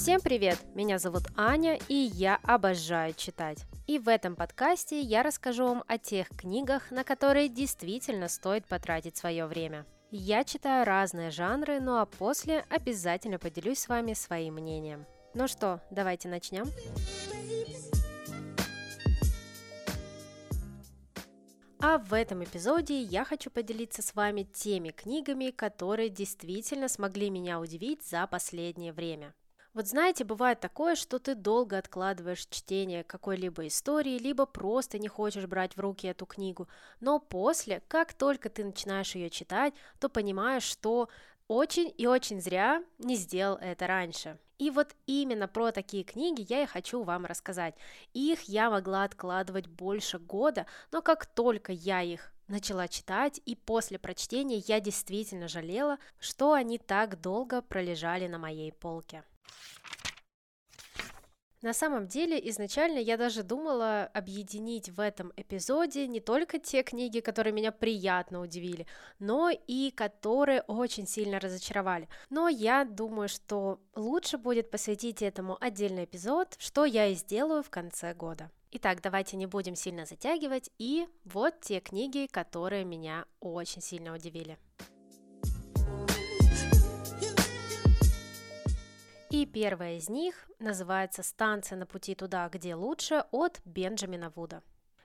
Всем привет! Меня зовут Аня, и я обожаю читать. И в этом подкасте я расскажу вам о тех книгах, на которые действительно стоит потратить свое время. Я читаю разные жанры, ну а после обязательно поделюсь с вами своим мнением. Ну что, давайте начнем. А в этом эпизоде я хочу поделиться с вами теми книгами, которые действительно смогли меня удивить за последнее время. Вот знаете, бывает такое, что ты долго откладываешь чтение какой-либо истории, либо просто не хочешь брать в руки эту книгу, но после, как только ты начинаешь ее читать, то понимаешь, что очень и очень зря не сделал это раньше. И вот именно про такие книги я и хочу вам рассказать. Их я могла откладывать больше года, но как только я их начала читать, и после прочтения я действительно жалела, что они так долго пролежали на моей полке. На самом деле, изначально я даже думала объединить в этом эпизоде не только те книги, которые меня приятно удивили, но и которые очень сильно разочаровали. Но я думаю, что лучше будет посвятить этому отдельный эпизод, что я и сделаю в конце года. Итак, давайте не будем сильно затягивать, и вот те книги, которые меня очень сильно удивили. И первая из них называется «Станция на пути туда, где лучше» от Бенджамина Вуда.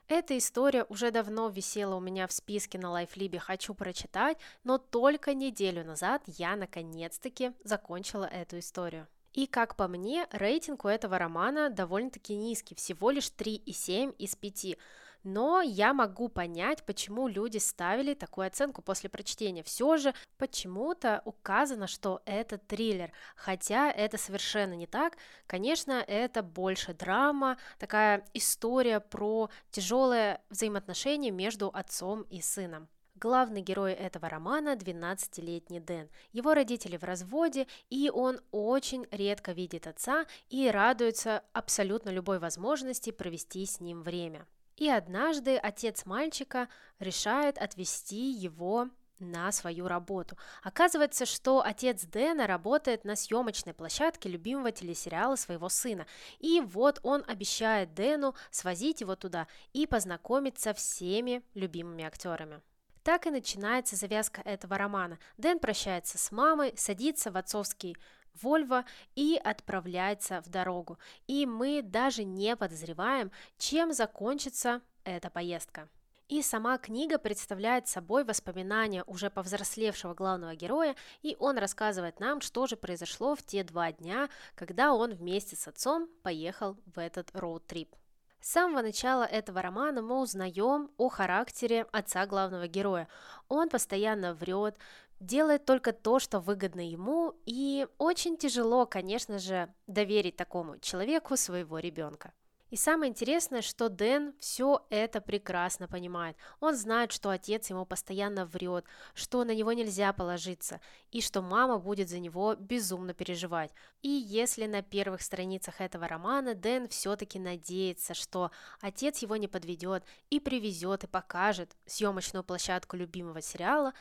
Эта история уже давно висела у меня в списке на Лайфлибе «Хочу прочитать», но только неделю назад я наконец-таки закончила эту историю. И, как по мне, рейтинг у этого романа довольно-таки низкий, всего лишь 3,7 из 5, но я могу понять, почему люди ставили такую оценку после прочтения. Все же почему-то указано, что это триллер, хотя это совершенно не так. Конечно, это больше драма, такая история про тяжелое взаимоотношение между отцом и сыном. Главный герой этого романа – 12-летний Дэн. Его родители в разводе, и он очень редко видит отца и радуется абсолютно любой возможности провести с ним время. И однажды отец мальчика решает отвезти его на свою работу. Оказывается, что отец Дэна работает на съемочной площадке любимого телесериала своего сына. И вот он обещает Дэну свозить его туда и познакомить со всеми любимыми актерами. Так и начинается завязка этого романа. Дэн прощается с мамой, садится в отцовский Вольво и отправляется в дорогу. И мы даже не подозреваем, чем закончится эта поездка. И сама книга представляет собой воспоминания уже повзрослевшего главного героя, и он рассказывает нам, что же произошло в те два дня, когда он вместе с отцом поехал в этот роуд-трип. С самого начала этого романа мы узнаем о характере отца главного героя. Он постоянно врет, делает только то, что выгодно ему, и очень тяжело, конечно же, доверить такому человеку своего ребенка. И самое интересное, что Дэн все это прекрасно понимает. Он знает, что отец ему постоянно врет, что на него нельзя положиться, и что мама будет за него безумно переживать. И если на первых страницах этого романа Дэн все-таки надеется, что отец его не подведет и привезет и покажет съемочную площадку любимого сериала,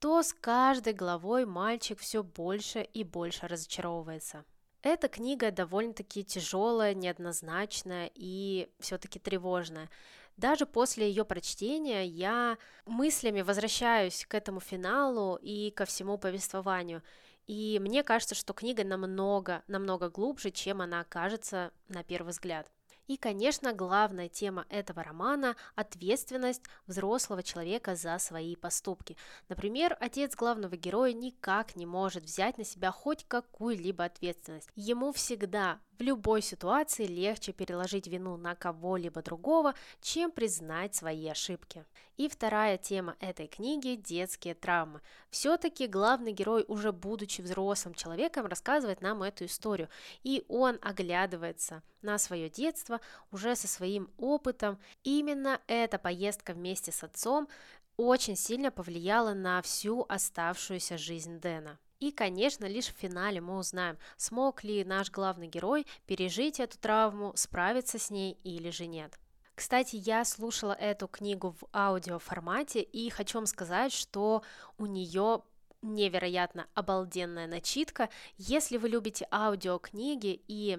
то с каждой главой мальчик все больше и больше разочаровывается. Эта книга довольно-таки тяжелая, неоднозначная и все-таки тревожная. Даже после ее прочтения я мыслями возвращаюсь к этому финалу и ко всему повествованию. И мне кажется, что книга намного, намного глубже, чем она кажется на первый взгляд. И, конечно, главная тема этого романа – ответственность взрослого человека за свои поступки. Например, отец главного героя никак не может взять на себя хоть какую-либо ответственность. Ему всегда в любой ситуации легче переложить вину на кого-либо другого, чем признать свои ошибки. И вторая тема этой книги – детские травмы. Все-таки главный герой, уже будучи взрослым человеком, рассказывает нам эту историю, и он оглядывается на свое детство уже со своим опытом. Именно эта поездка вместе с отцом очень сильно повлияла на всю оставшуюся жизнь Дэна. И, конечно, лишь в финале мы узнаем, смог ли наш главный герой пережить эту травму, справиться с ней или же нет. Кстати, я слушала эту книгу в аудиоформате и хочу вам сказать, что у нее невероятно обалденная начитка. Если вы любите аудиокниги и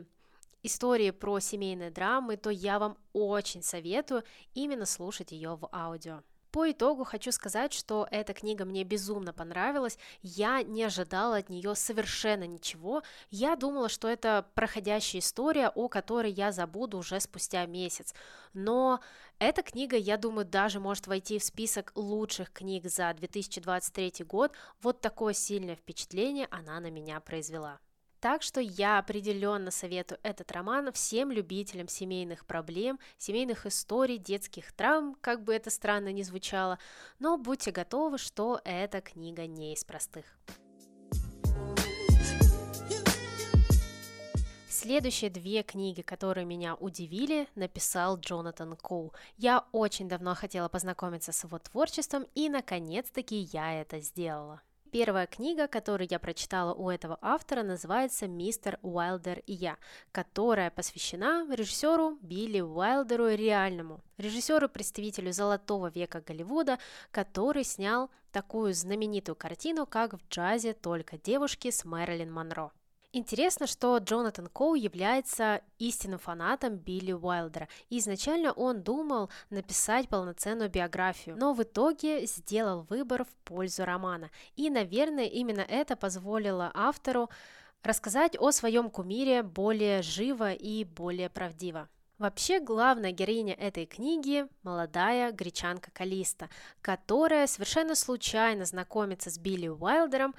истории про семейные драмы, то я вам очень советую именно слушать ее в аудио. По итогу хочу сказать, что эта книга мне безумно понравилась. Я не ожидала от нее совершенно ничего. Я думала, что это проходящая история, о которой я забуду уже спустя месяц. Но эта книга, я думаю, даже может войти в список лучших книг за 2023 год. Вот такое сильное впечатление она на меня произвела. Так что я определенно советую этот роман всем любителям семейных проблем, семейных историй, детских травм, как бы это странно ни звучало, но будьте готовы, что эта книга не из простых. Следующие две книги, которые меня удивили, написал Джонатан Коу. Я очень давно хотела познакомиться с его творчеством, и наконец-таки я это сделала. Первая книга, которую я прочитала у этого автора, называется «Мистер Уайлдер и я», которая посвящена режиссеру Билли Уайлдеру реальному, режиссеру-представителю золотого века Голливуда, который снял такую знаменитую картину, как «В джазе только девушки» с Мэрилин Монро. Интересно, что Джонатан Коу является истинным фанатом Билли Уайлдера, и изначально он думал написать полноценную биографию, но в итоге сделал выбор в пользу романа. И, наверное, именно это позволило автору рассказать о своем кумире более живо и более правдиво. Вообще, главная героиня этой книги – молодая гречанка Калиста, которая совершенно случайно знакомится с Билли Уайлдером,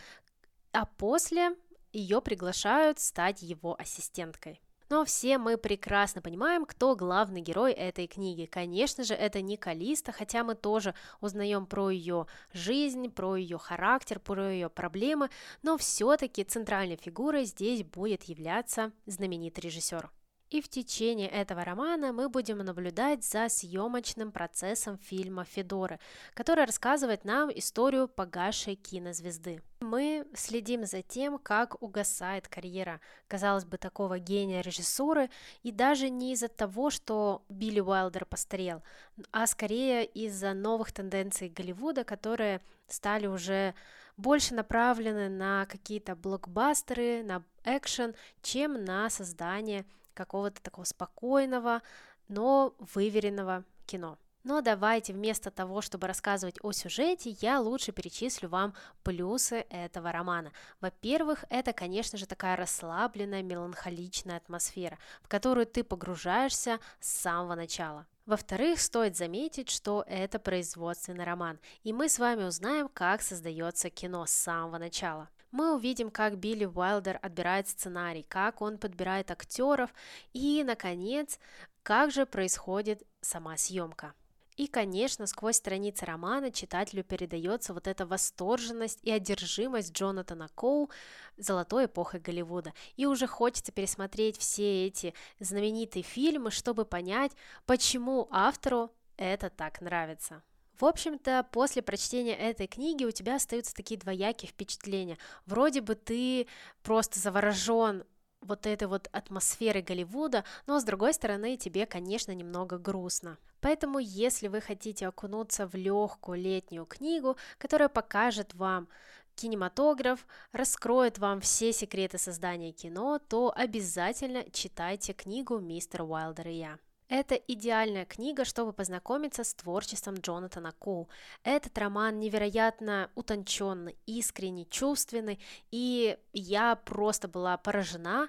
а после ее приглашают стать его ассистенткой. Но все мы прекрасно понимаем, кто главный герой этой книги. Конечно же, это не Калиста, хотя мы тоже узнаем про ее жизнь, про ее характер, про ее проблемы, но все-таки центральной фигурой здесь будет являться знаменитый режиссер. И в течение этого романа мы будем наблюдать за съемочным процессом фильма «Федоры», который рассказывает нам историю погасшей кинозвезды. Мы следим за тем, как угасает карьера, казалось бы, такого гения режиссуры, и даже не из-за того, что Билли Уайлдер постарел, а скорее из-за новых тенденций Голливуда, которые стали уже больше направлены на какие-то блокбастеры, на экшен, чем на создание какого-то такого спокойного, но выверенного кино. Но давайте вместо того, чтобы рассказывать о сюжете, я лучше перечислю вам плюсы этого романа. Во-первых, это, конечно же, такая расслабленная, меланхоличная атмосфера, в которую ты погружаешься с самого начала. Во-вторых, стоит заметить, что это производственный роман, и мы с вами узнаем, как создается кино с самого начала мы увидим, как Билли Уайлдер отбирает сценарий, как он подбирает актеров и, наконец, как же происходит сама съемка. И, конечно, сквозь страницы романа читателю передается вот эта восторженность и одержимость Джонатана Коу золотой эпохой Голливуда. И уже хочется пересмотреть все эти знаменитые фильмы, чтобы понять, почему автору это так нравится. В общем-то, после прочтения этой книги у тебя остаются такие двоякие впечатления. Вроде бы ты просто заворожен вот этой вот атмосферой Голливуда, но с другой стороны тебе, конечно, немного грустно. Поэтому, если вы хотите окунуться в легкую летнюю книгу, которая покажет вам кинематограф, раскроет вам все секреты создания кино, то обязательно читайте книгу «Мистер Уайлдер и я». Это идеальная книга, чтобы познакомиться с творчеством Джонатана Коу. Этот роман невероятно утонченный, искренний, чувственный, и я просто была поражена,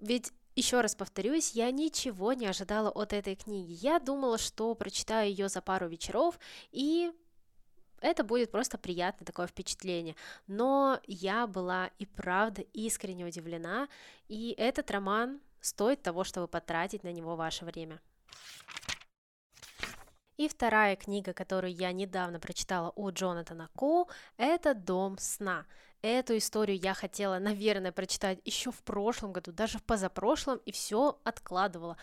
ведь еще раз повторюсь, я ничего не ожидала от этой книги. Я думала, что прочитаю ее за пару вечеров, и это будет просто приятное такое впечатление. Но я была и правда искренне удивлена, и этот роман стоит того, чтобы потратить на него ваше время. И вторая книга, которую я недавно прочитала у Джонатана Коу, это «Дом сна». Эту историю я хотела, наверное, прочитать еще в прошлом году, даже в позапрошлом, и все откладывала.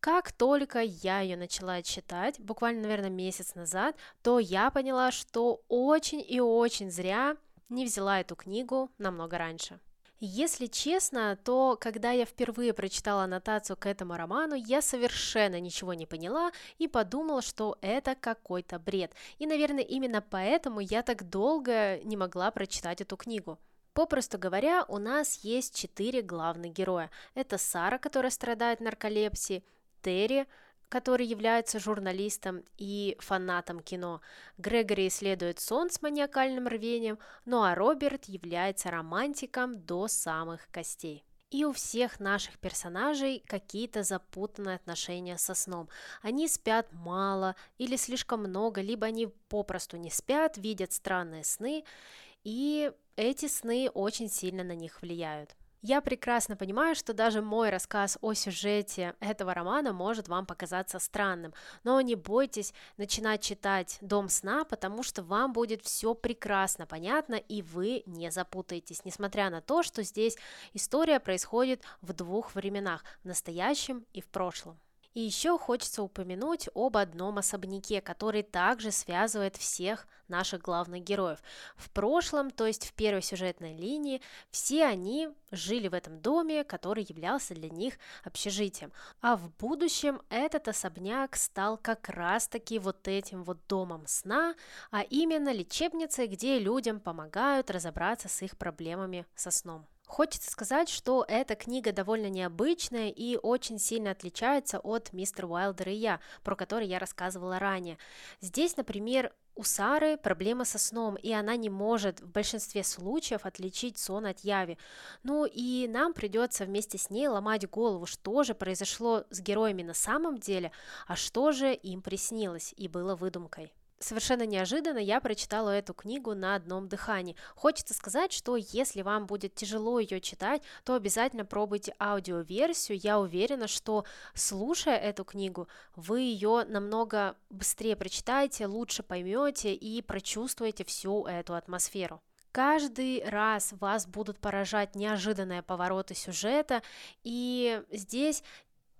Как только я ее начала читать, буквально, наверное, месяц назад, то я поняла, что очень и очень зря не взяла эту книгу намного раньше. Если честно, то когда я впервые прочитала аннотацию к этому роману, я совершенно ничего не поняла и подумала, что это какой-то бред. И, наверное, именно поэтому я так долго не могла прочитать эту книгу. Попросту говоря, у нас есть четыре главных героя. Это Сара, которая страдает нарколепсией, Терри, который является журналистом и фанатом кино. Грегори исследует сон с маниакальным рвением, ну а Роберт является романтиком до самых костей. И у всех наших персонажей какие-то запутанные отношения со сном. Они спят мало или слишком много, либо они попросту не спят, видят странные сны, и эти сны очень сильно на них влияют. Я прекрасно понимаю, что даже мой рассказ о сюжете этого романа может вам показаться странным, но не бойтесь начинать читать «Дом сна», потому что вам будет все прекрасно понятно, и вы не запутаетесь, несмотря на то, что здесь история происходит в двух временах – в настоящем и в прошлом. И еще хочется упомянуть об одном особняке, который также связывает всех наших главных героев. В прошлом, то есть в первой сюжетной линии, все они жили в этом доме, который являлся для них общежитием. А в будущем этот особняк стал как раз-таки вот этим вот домом сна, а именно лечебницей, где людям помогают разобраться с их проблемами со сном. Хочется сказать, что эта книга довольно необычная и очень сильно отличается от «Мистер Уайлдер и я», про который я рассказывала ранее. Здесь, например, у Сары проблема со сном, и она не может в большинстве случаев отличить сон от яви. Ну и нам придется вместе с ней ломать голову, что же произошло с героями на самом деле, а что же им приснилось и было выдумкой. Совершенно неожиданно я прочитала эту книгу на одном дыхании. Хочется сказать, что если вам будет тяжело ее читать, то обязательно пробуйте аудиоверсию. Я уверена, что слушая эту книгу, вы ее намного быстрее прочитаете, лучше поймете и прочувствуете всю эту атмосферу. Каждый раз вас будут поражать неожиданные повороты сюжета, и здесь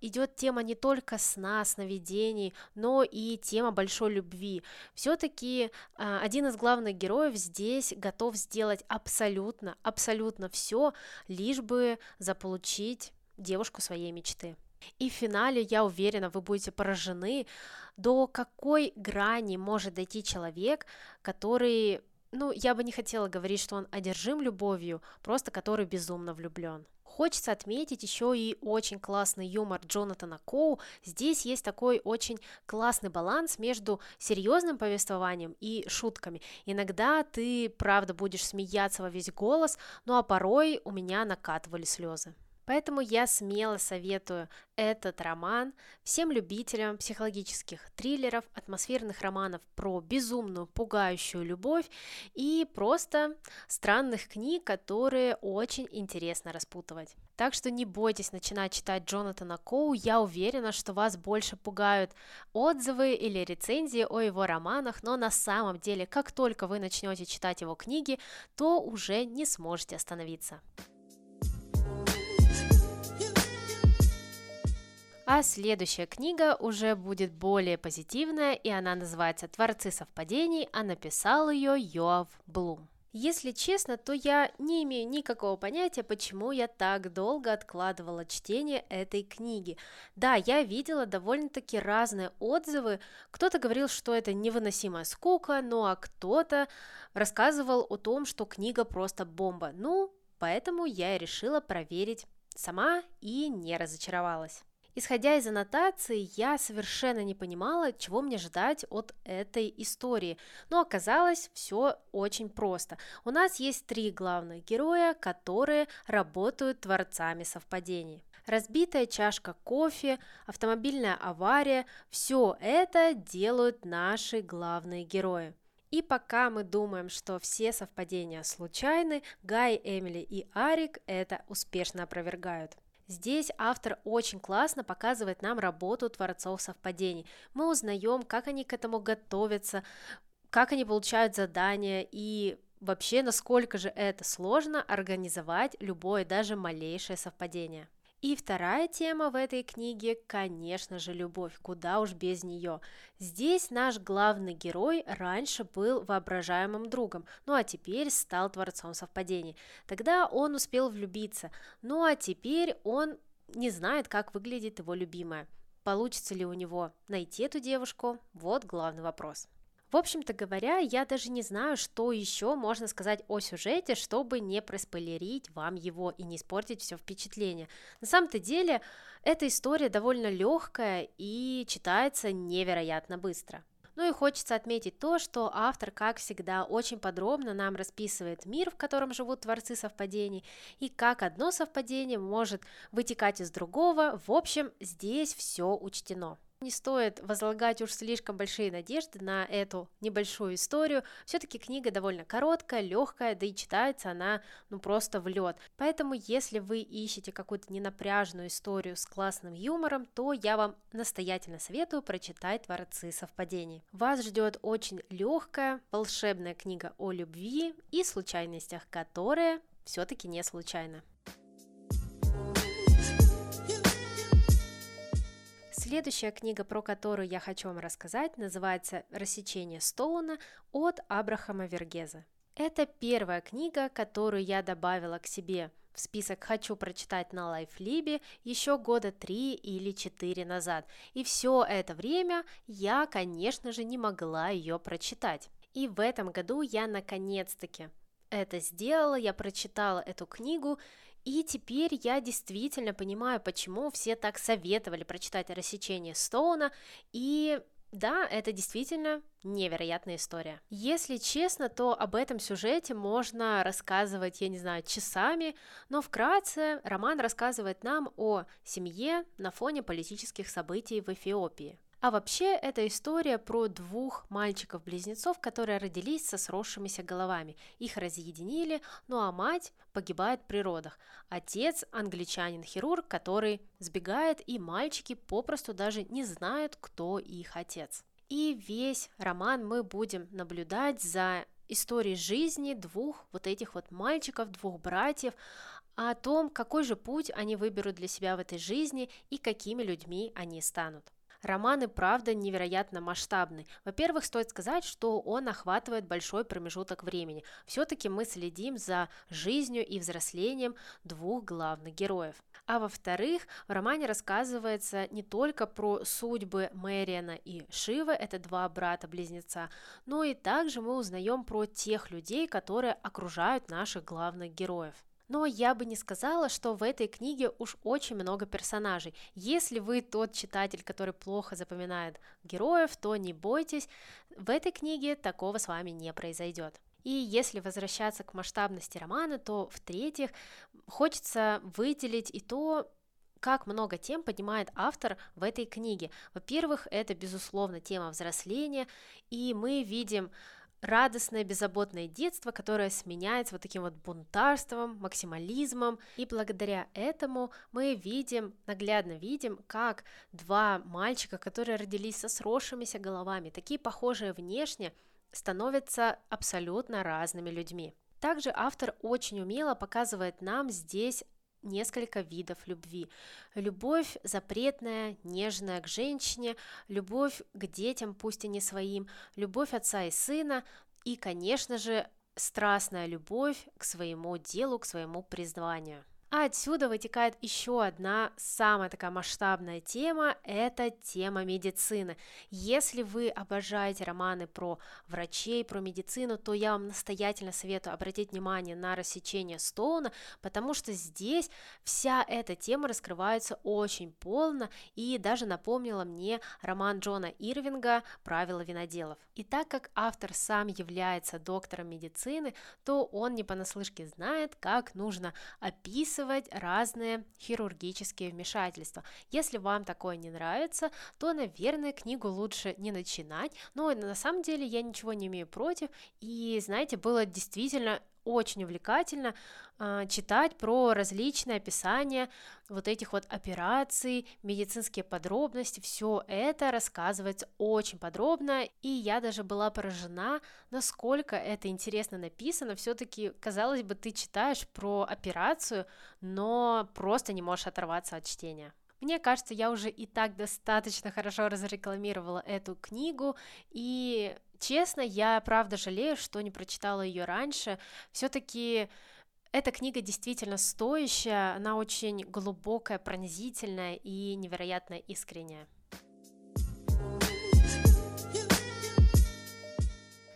идет тема не только сна, сновидений, но и тема большой любви. Все-таки э, один из главных героев здесь готов сделать абсолютно, абсолютно все, лишь бы заполучить девушку своей мечты. И в финале, я уверена, вы будете поражены, до какой грани может дойти человек, который, ну, я бы не хотела говорить, что он одержим любовью, просто который безумно влюблен. Хочется отметить еще и очень классный юмор Джонатана Коу. Здесь есть такой очень классный баланс между серьезным повествованием и шутками. Иногда ты, правда, будешь смеяться во весь голос, ну а порой у меня накатывали слезы. Поэтому я смело советую этот роман всем любителям психологических триллеров, атмосферных романов про безумную, пугающую любовь и просто странных книг, которые очень интересно распутывать. Так что не бойтесь начинать читать Джонатана Коу, я уверена, что вас больше пугают отзывы или рецензии о его романах, но на самом деле, как только вы начнете читать его книги, то уже не сможете остановиться. А следующая книга уже будет более позитивная, и она называется «Творцы совпадений», а написал ее Йоав Блум. Если честно, то я не имею никакого понятия, почему я так долго откладывала чтение этой книги. Да, я видела довольно-таки разные отзывы. Кто-то говорил, что это невыносимая скука, ну а кто-то рассказывал о том, что книга просто бомба. Ну, поэтому я решила проверить сама и не разочаровалась. Исходя из аннотации, я совершенно не понимала, чего мне ждать от этой истории, но оказалось все очень просто. У нас есть три главных героя, которые работают творцами совпадений. Разбитая чашка кофе, автомобильная авария – все это делают наши главные герои. И пока мы думаем, что все совпадения случайны, Гай, Эмили и Арик это успешно опровергают. Здесь автор очень классно показывает нам работу творцов совпадений. Мы узнаем, как они к этому готовятся, как они получают задания и вообще, насколько же это сложно организовать любое, даже малейшее совпадение. И вторая тема в этой книге, конечно же, любовь, куда уж без нее. Здесь наш главный герой раньше был воображаемым другом, ну а теперь стал творцом совпадений. Тогда он успел влюбиться, ну а теперь он не знает, как выглядит его любимая. Получится ли у него найти эту девушку? Вот главный вопрос. В общем-то говоря, я даже не знаю, что еще можно сказать о сюжете, чтобы не проспойлерить вам его и не испортить все впечатление. На самом-то деле, эта история довольно легкая и читается невероятно быстро. Ну и хочется отметить то, что автор, как всегда, очень подробно нам расписывает мир, в котором живут творцы совпадений, и как одно совпадение может вытекать из другого. В общем, здесь все учтено. Не стоит возлагать уж слишком большие надежды на эту небольшую историю. Все-таки книга довольно короткая, легкая, да и читается она ну просто в лед. Поэтому, если вы ищете какую-то ненапряжную историю с классным юмором, то я вам настоятельно советую прочитать «Творцы совпадений». Вас ждет очень легкая, волшебная книга о любви и случайностях, которые все-таки не случайны. Следующая книга, про которую я хочу вам рассказать, называется «Рассечение Стоуна» от Абрахама Вергеза. Это первая книга, которую я добавила к себе в список «Хочу прочитать на Лайфлибе» еще года три или четыре назад. И все это время я, конечно же, не могла ее прочитать. И в этом году я наконец-таки это сделала, я прочитала эту книгу, и теперь я действительно понимаю, почему все так советовали прочитать «Рассечение Стоуна», и да, это действительно невероятная история. Если честно, то об этом сюжете можно рассказывать, я не знаю, часами, но вкратце роман рассказывает нам о семье на фоне политических событий в Эфиопии. А вообще, это история про двух мальчиков-близнецов, которые родились со сросшимися головами. Их разъединили, ну а мать погибает при родах. Отец – англичанин-хирург, который сбегает, и мальчики попросту даже не знают, кто их отец. И весь роман мы будем наблюдать за историей жизни двух вот этих вот мальчиков, двух братьев, о том, какой же путь они выберут для себя в этой жизни и какими людьми они станут. Роман и правда невероятно масштабный. Во-первых, стоит сказать, что он охватывает большой промежуток времени. Все-таки мы следим за жизнью и взрослением двух главных героев. А во-вторых, в романе рассказывается не только про судьбы Мэриана и Шивы, это два брата-близнеца, но и также мы узнаем про тех людей, которые окружают наших главных героев. Но я бы не сказала, что в этой книге уж очень много персонажей. Если вы тот читатель, который плохо запоминает героев, то не бойтесь, в этой книге такого с вами не произойдет. И если возвращаться к масштабности романа, то в-третьих, хочется выделить и то, как много тем поднимает автор в этой книге. Во-первых, это, безусловно, тема взросления, и мы видим радостное, беззаботное детство, которое сменяется вот таким вот бунтарством, максимализмом. И благодаря этому мы видим, наглядно видим, как два мальчика, которые родились со сросшимися головами, такие похожие внешне, становятся абсолютно разными людьми. Также автор очень умело показывает нам здесь несколько видов любви. Любовь запретная, нежная к женщине, любовь к детям, пусть и не своим, любовь отца и сына и, конечно же, страстная любовь к своему делу, к своему призванию. А отсюда вытекает еще одна самая такая масштабная тема – это тема медицины. Если вы обожаете романы про врачей, про медицину, то я вам настоятельно советую обратить внимание на рассечение Стоуна, потому что здесь вся эта тема раскрывается очень полно и даже напомнила мне роман Джона Ирвинга «Правила виноделов». И так как автор сам является доктором медицины, то он не понаслышке знает, как нужно описывать описывать разные хирургические вмешательства. Если вам такое не нравится, то, наверное, книгу лучше не начинать. Но на самом деле я ничего не имею против. И, знаете, было действительно очень увлекательно э, читать про различные описания вот этих вот операций, медицинские подробности, все это рассказывается очень подробно, и я даже была поражена, насколько это интересно написано. Все-таки, казалось бы, ты читаешь про операцию, но просто не можешь оторваться от чтения. Мне кажется, я уже и так достаточно хорошо разрекламировала эту книгу, и честно, я правда жалею, что не прочитала ее раньше. Все-таки эта книга действительно стоящая, она очень глубокая, пронзительная и невероятно искренняя.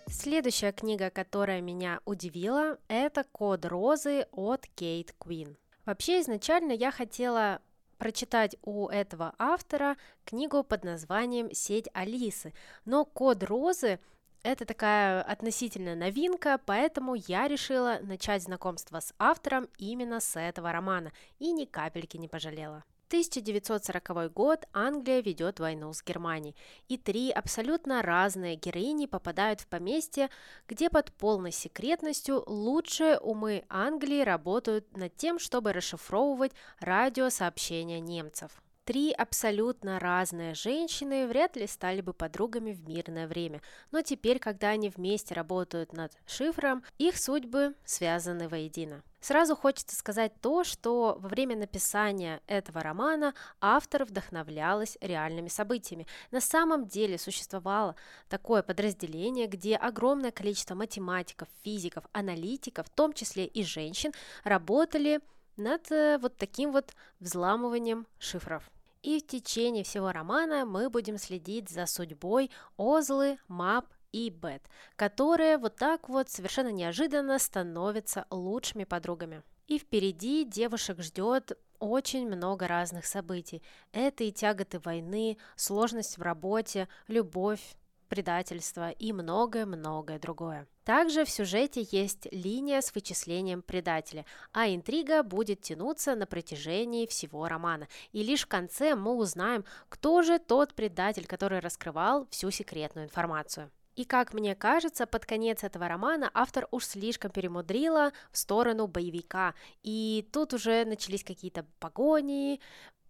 Следующая книга, которая меня удивила, это «Код розы» от Кейт Квин. Вообще, изначально я хотела прочитать у этого автора книгу под названием «Сеть Алисы», но «Код розы» это такая относительная новинка, поэтому я решила начать знакомство с автором именно с этого романа и ни капельки не пожалела. 1940 год Англия ведет войну с Германией, и три абсолютно разные героини попадают в поместье, где под полной секретностью лучшие умы Англии работают над тем, чтобы расшифровывать радиосообщения немцев. Три абсолютно разные женщины вряд ли стали бы подругами в мирное время, но теперь, когда они вместе работают над шифром, их судьбы связаны воедино. Сразу хочется сказать то, что во время написания этого романа автор вдохновлялась реальными событиями. На самом деле существовало такое подразделение, где огромное количество математиков, физиков, аналитиков, в том числе и женщин, работали над э, вот таким вот взламыванием шифров. И в течение всего романа мы будем следить за судьбой Озлы, Мап и Бет, которые вот так вот совершенно неожиданно становятся лучшими подругами. И впереди девушек ждет очень много разных событий. Это и тяготы войны, сложность в работе, любовь, предательство и многое-многое другое. Также в сюжете есть линия с вычислением предателя, а интрига будет тянуться на протяжении всего романа. И лишь в конце мы узнаем, кто же тот предатель, который раскрывал всю секретную информацию. И как мне кажется, под конец этого романа автор уж слишком перемудрила в сторону боевика. И тут уже начались какие-то погони,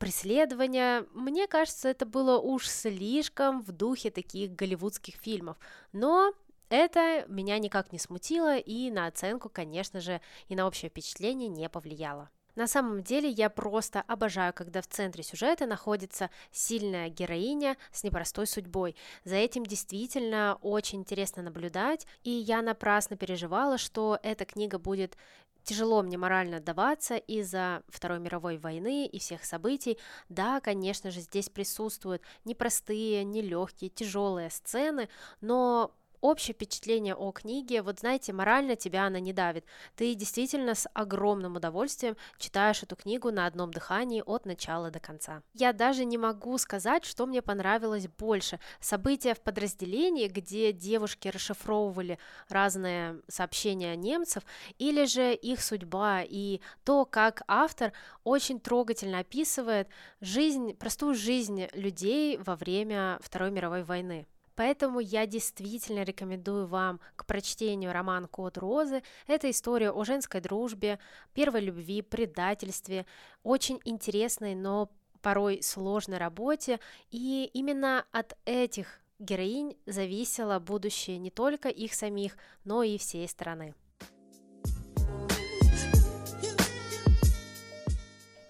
преследования. Мне кажется, это было уж слишком в духе таких голливудских фильмов. Но это меня никак не смутило и на оценку, конечно же, и на общее впечатление не повлияло. На самом деле я просто обожаю, когда в центре сюжета находится сильная героиня с непростой судьбой. За этим действительно очень интересно наблюдать, и я напрасно переживала, что эта книга будет тяжело мне морально даваться из-за Второй мировой войны и всех событий. Да, конечно же, здесь присутствуют непростые, нелегкие, тяжелые сцены, но общее впечатление о книге, вот знаете, морально тебя она не давит. Ты действительно с огромным удовольствием читаешь эту книгу на одном дыхании от начала до конца. Я даже не могу сказать, что мне понравилось больше. События в подразделении, где девушки расшифровывали разные сообщения немцев, или же их судьба и то, как автор очень трогательно описывает жизнь, простую жизнь людей во время Второй мировой войны. Поэтому я действительно рекомендую вам к прочтению роман «Код розы». Это история о женской дружбе, первой любви, предательстве, очень интересной, но порой сложной работе. И именно от этих героинь зависело будущее не только их самих, но и всей страны.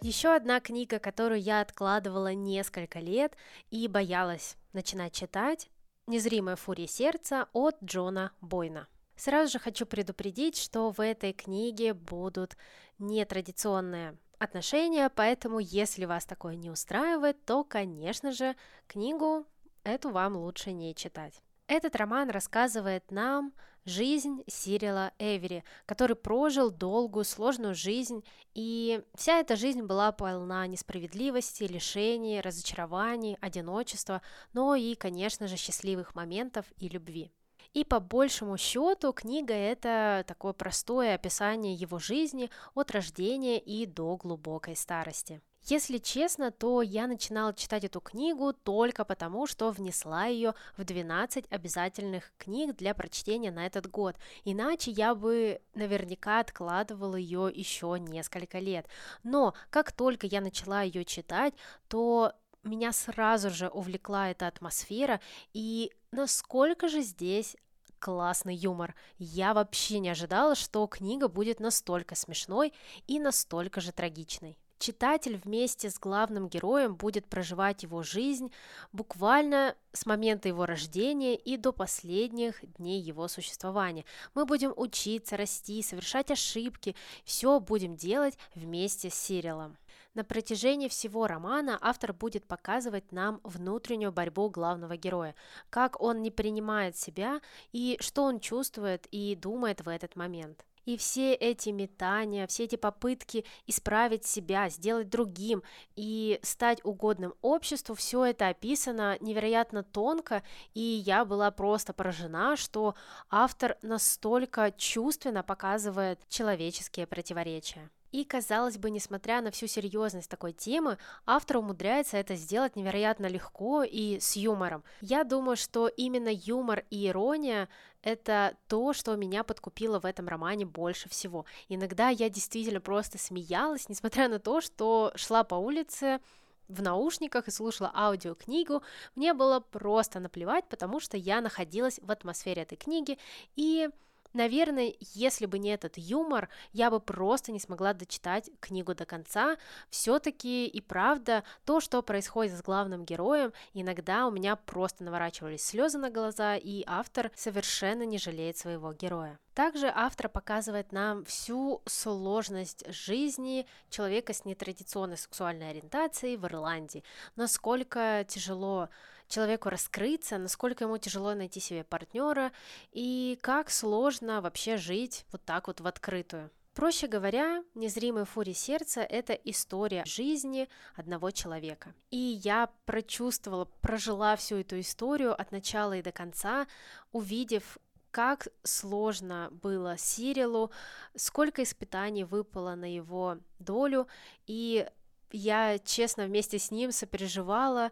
Еще одна книга, которую я откладывала несколько лет и боялась начинать читать, «Незримая фурия сердца» от Джона Бойна. Сразу же хочу предупредить, что в этой книге будут нетрадиционные отношения, поэтому если вас такое не устраивает, то, конечно же, книгу эту вам лучше не читать. Этот роман рассказывает нам жизнь Сирила Эвери, который прожил долгую, сложную жизнь, и вся эта жизнь была полна несправедливости, лишений, разочарований, одиночества, но и, конечно же, счастливых моментов и любви. И по большему счету книга это такое простое описание его жизни от рождения и до глубокой старости. Если честно, то я начинала читать эту книгу только потому, что внесла ее в 12 обязательных книг для прочтения на этот год. Иначе я бы наверняка откладывала ее еще несколько лет. Но как только я начала ее читать, то меня сразу же увлекла эта атмосфера и насколько же здесь классный юмор. Я вообще не ожидала, что книга будет настолько смешной и настолько же трагичной. Читатель вместе с главным героем будет проживать его жизнь буквально с момента его рождения и до последних дней его существования. Мы будем учиться, расти, совершать ошибки, все будем делать вместе с Сирилом. На протяжении всего романа автор будет показывать нам внутреннюю борьбу главного героя, как он не принимает себя и что он чувствует и думает в этот момент. И все эти метания, все эти попытки исправить себя, сделать другим и стать угодным обществу, все это описано невероятно тонко, и я была просто поражена, что автор настолько чувственно показывает человеческие противоречия. И, казалось бы, несмотря на всю серьезность такой темы, автор умудряется это сделать невероятно легко и с юмором. Я думаю, что именно юмор и ирония — это то, что меня подкупило в этом романе больше всего. Иногда я действительно просто смеялась, несмотря на то, что шла по улице, в наушниках и слушала аудиокнигу, мне было просто наплевать, потому что я находилась в атмосфере этой книги, и Наверное, если бы не этот юмор, я бы просто не смогла дочитать книгу до конца. Все-таки и правда, то, что происходит с главным героем, иногда у меня просто наворачивались слезы на глаза, и автор совершенно не жалеет своего героя. Также автор показывает нам всю сложность жизни человека с нетрадиционной сексуальной ориентацией в Ирландии, насколько тяжело человеку раскрыться, насколько ему тяжело найти себе партнера и как сложно вообще жить вот так вот в открытую. Проще говоря, «Незримый фури сердца» — это история жизни одного человека. И я прочувствовала, прожила всю эту историю от начала и до конца, увидев, как сложно было Сирилу, сколько испытаний выпало на его долю, и я, честно, вместе с ним сопереживала,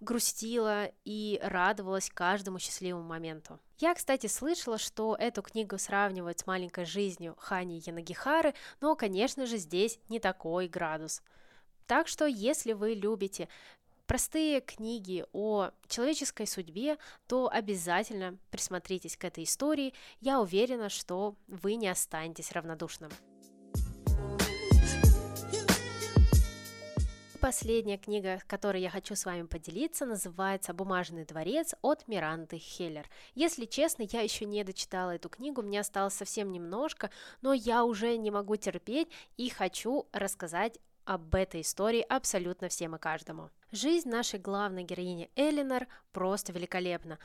грустила и радовалась каждому счастливому моменту. Я, кстати, слышала, что эту книгу сравнивают с маленькой жизнью Хани Янагихары, но, конечно же, здесь не такой градус. Так что, если вы любите простые книги о человеческой судьбе, то обязательно присмотритесь к этой истории. Я уверена, что вы не останетесь равнодушным. Последняя книга, которой я хочу с вами поделиться, называется «Бумажный дворец» от Миранды Хеллер. Если честно, я еще не дочитала эту книгу, мне осталось совсем немножко, но я уже не могу терпеть и хочу рассказать об этой истории абсолютно всем и каждому. Жизнь нашей главной героини Элинор просто великолепна.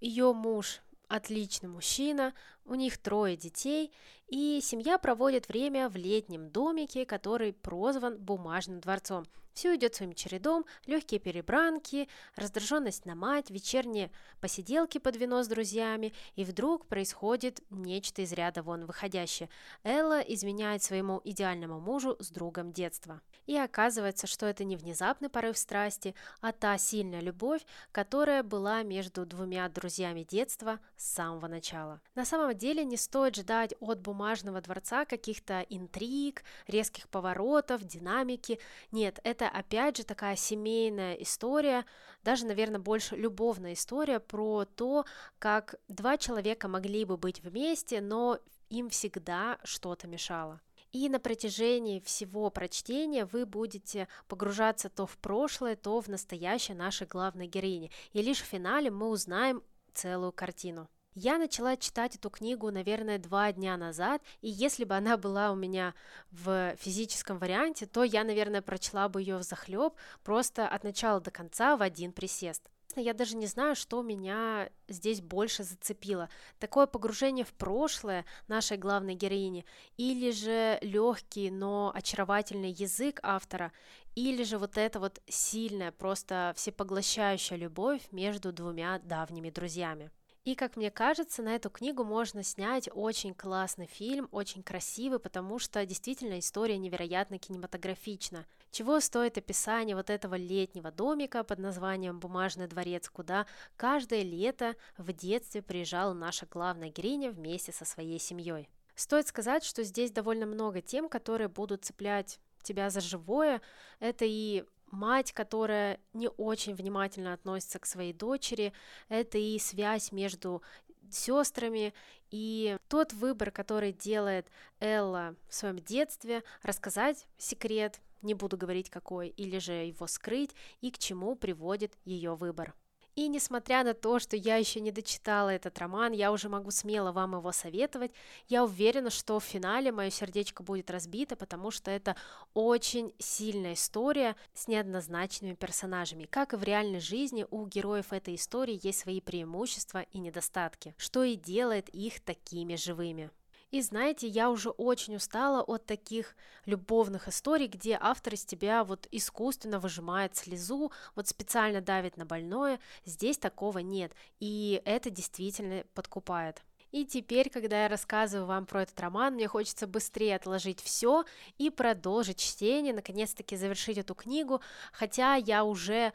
Ее муж отличный мужчина, у них трое детей, и семья проводит время в летнем домике, который прозван Бумажным дворцом. Все идет своим чередом, легкие перебранки, раздраженность на мать, вечерние посиделки под вино с друзьями, и вдруг происходит нечто из ряда вон выходящее. Элла изменяет своему идеальному мужу с другом детства. И оказывается, что это не внезапный порыв страсти, а та сильная любовь, которая была между двумя друзьями детства с самого начала. На самом деле не стоит ждать от бумажного дворца каких-то интриг, резких поворотов, динамики. Нет, это опять же такая семейная история, даже, наверное, больше любовная история про то, как два человека могли бы быть вместе, но им всегда что-то мешало. И на протяжении всего прочтения вы будете погружаться то в прошлое, то в настоящее нашей главной героини. И лишь в финале мы узнаем целую картину. Я начала читать эту книгу, наверное, два дня назад, и если бы она была у меня в физическом варианте, то я, наверное, прочла бы ее в захлеб просто от начала до конца в один присест я даже не знаю, что меня здесь больше зацепило. Такое погружение в прошлое нашей главной героини, или же легкий, но очаровательный язык автора, или же вот эта вот сильная, просто всепоглощающая любовь между двумя давними друзьями. И, как мне кажется, на эту книгу можно снять очень классный фильм, очень красивый, потому что действительно история невероятно кинематографична. Чего стоит описание вот этого летнего домика под названием «Бумажный дворец», куда каждое лето в детстве приезжала наша главная героиня вместе со своей семьей. Стоит сказать, что здесь довольно много тем, которые будут цеплять тебя за живое. Это и мать, которая не очень внимательно относится к своей дочери, это и связь между сестрами, и тот выбор, который делает Элла в своем детстве, рассказать секрет, не буду говорить какой, или же его скрыть, и к чему приводит ее выбор. И несмотря на то, что я еще не дочитала этот роман, я уже могу смело вам его советовать. Я уверена, что в финале мое сердечко будет разбито, потому что это очень сильная история с неоднозначными персонажами. Как и в реальной жизни, у героев этой истории есть свои преимущества и недостатки, что и делает их такими живыми. И знаете, я уже очень устала от таких любовных историй, где автор из тебя вот искусственно выжимает слезу, вот специально давит на больное. Здесь такого нет, и это действительно подкупает. И теперь, когда я рассказываю вам про этот роман, мне хочется быстрее отложить все и продолжить чтение, наконец-таки завершить эту книгу, хотя я уже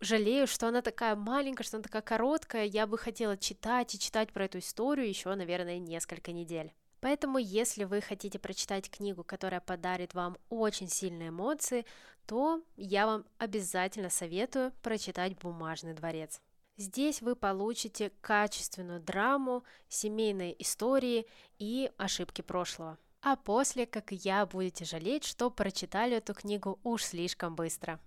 жалею, что она такая маленькая, что она такая короткая, я бы хотела читать и читать про эту историю еще, наверное, несколько недель. Поэтому, если вы хотите прочитать книгу, которая подарит вам очень сильные эмоции, то я вам обязательно советую прочитать «Бумажный дворец». Здесь вы получите качественную драму, семейные истории и ошибки прошлого. А после, как и я, будете жалеть, что прочитали эту книгу уж слишком быстро.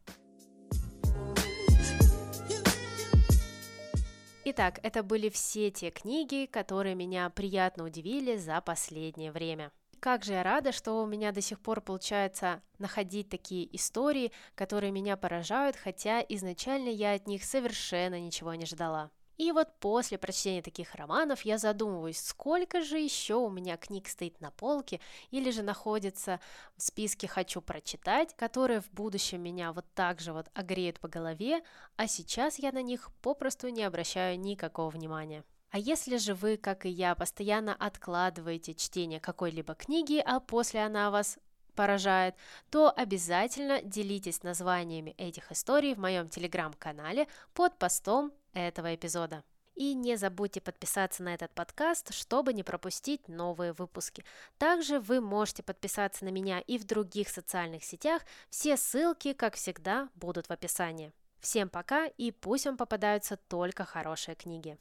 Итак, это были все те книги, которые меня приятно удивили за последнее время. Как же я рада, что у меня до сих пор получается находить такие истории, которые меня поражают, хотя изначально я от них совершенно ничего не ждала. И вот после прочтения таких романов я задумываюсь, сколько же еще у меня книг стоит на полке или же находится в списке «хочу прочитать», которые в будущем меня вот так же вот огреют по голове, а сейчас я на них попросту не обращаю никакого внимания. А если же вы, как и я, постоянно откладываете чтение какой-либо книги, а после она вас поражает, то обязательно делитесь названиями этих историй в моем телеграм-канале под постом этого эпизода. И не забудьте подписаться на этот подкаст, чтобы не пропустить новые выпуски. Также вы можете подписаться на меня и в других социальных сетях. Все ссылки, как всегда, будут в описании. Всем пока и пусть вам попадаются только хорошие книги.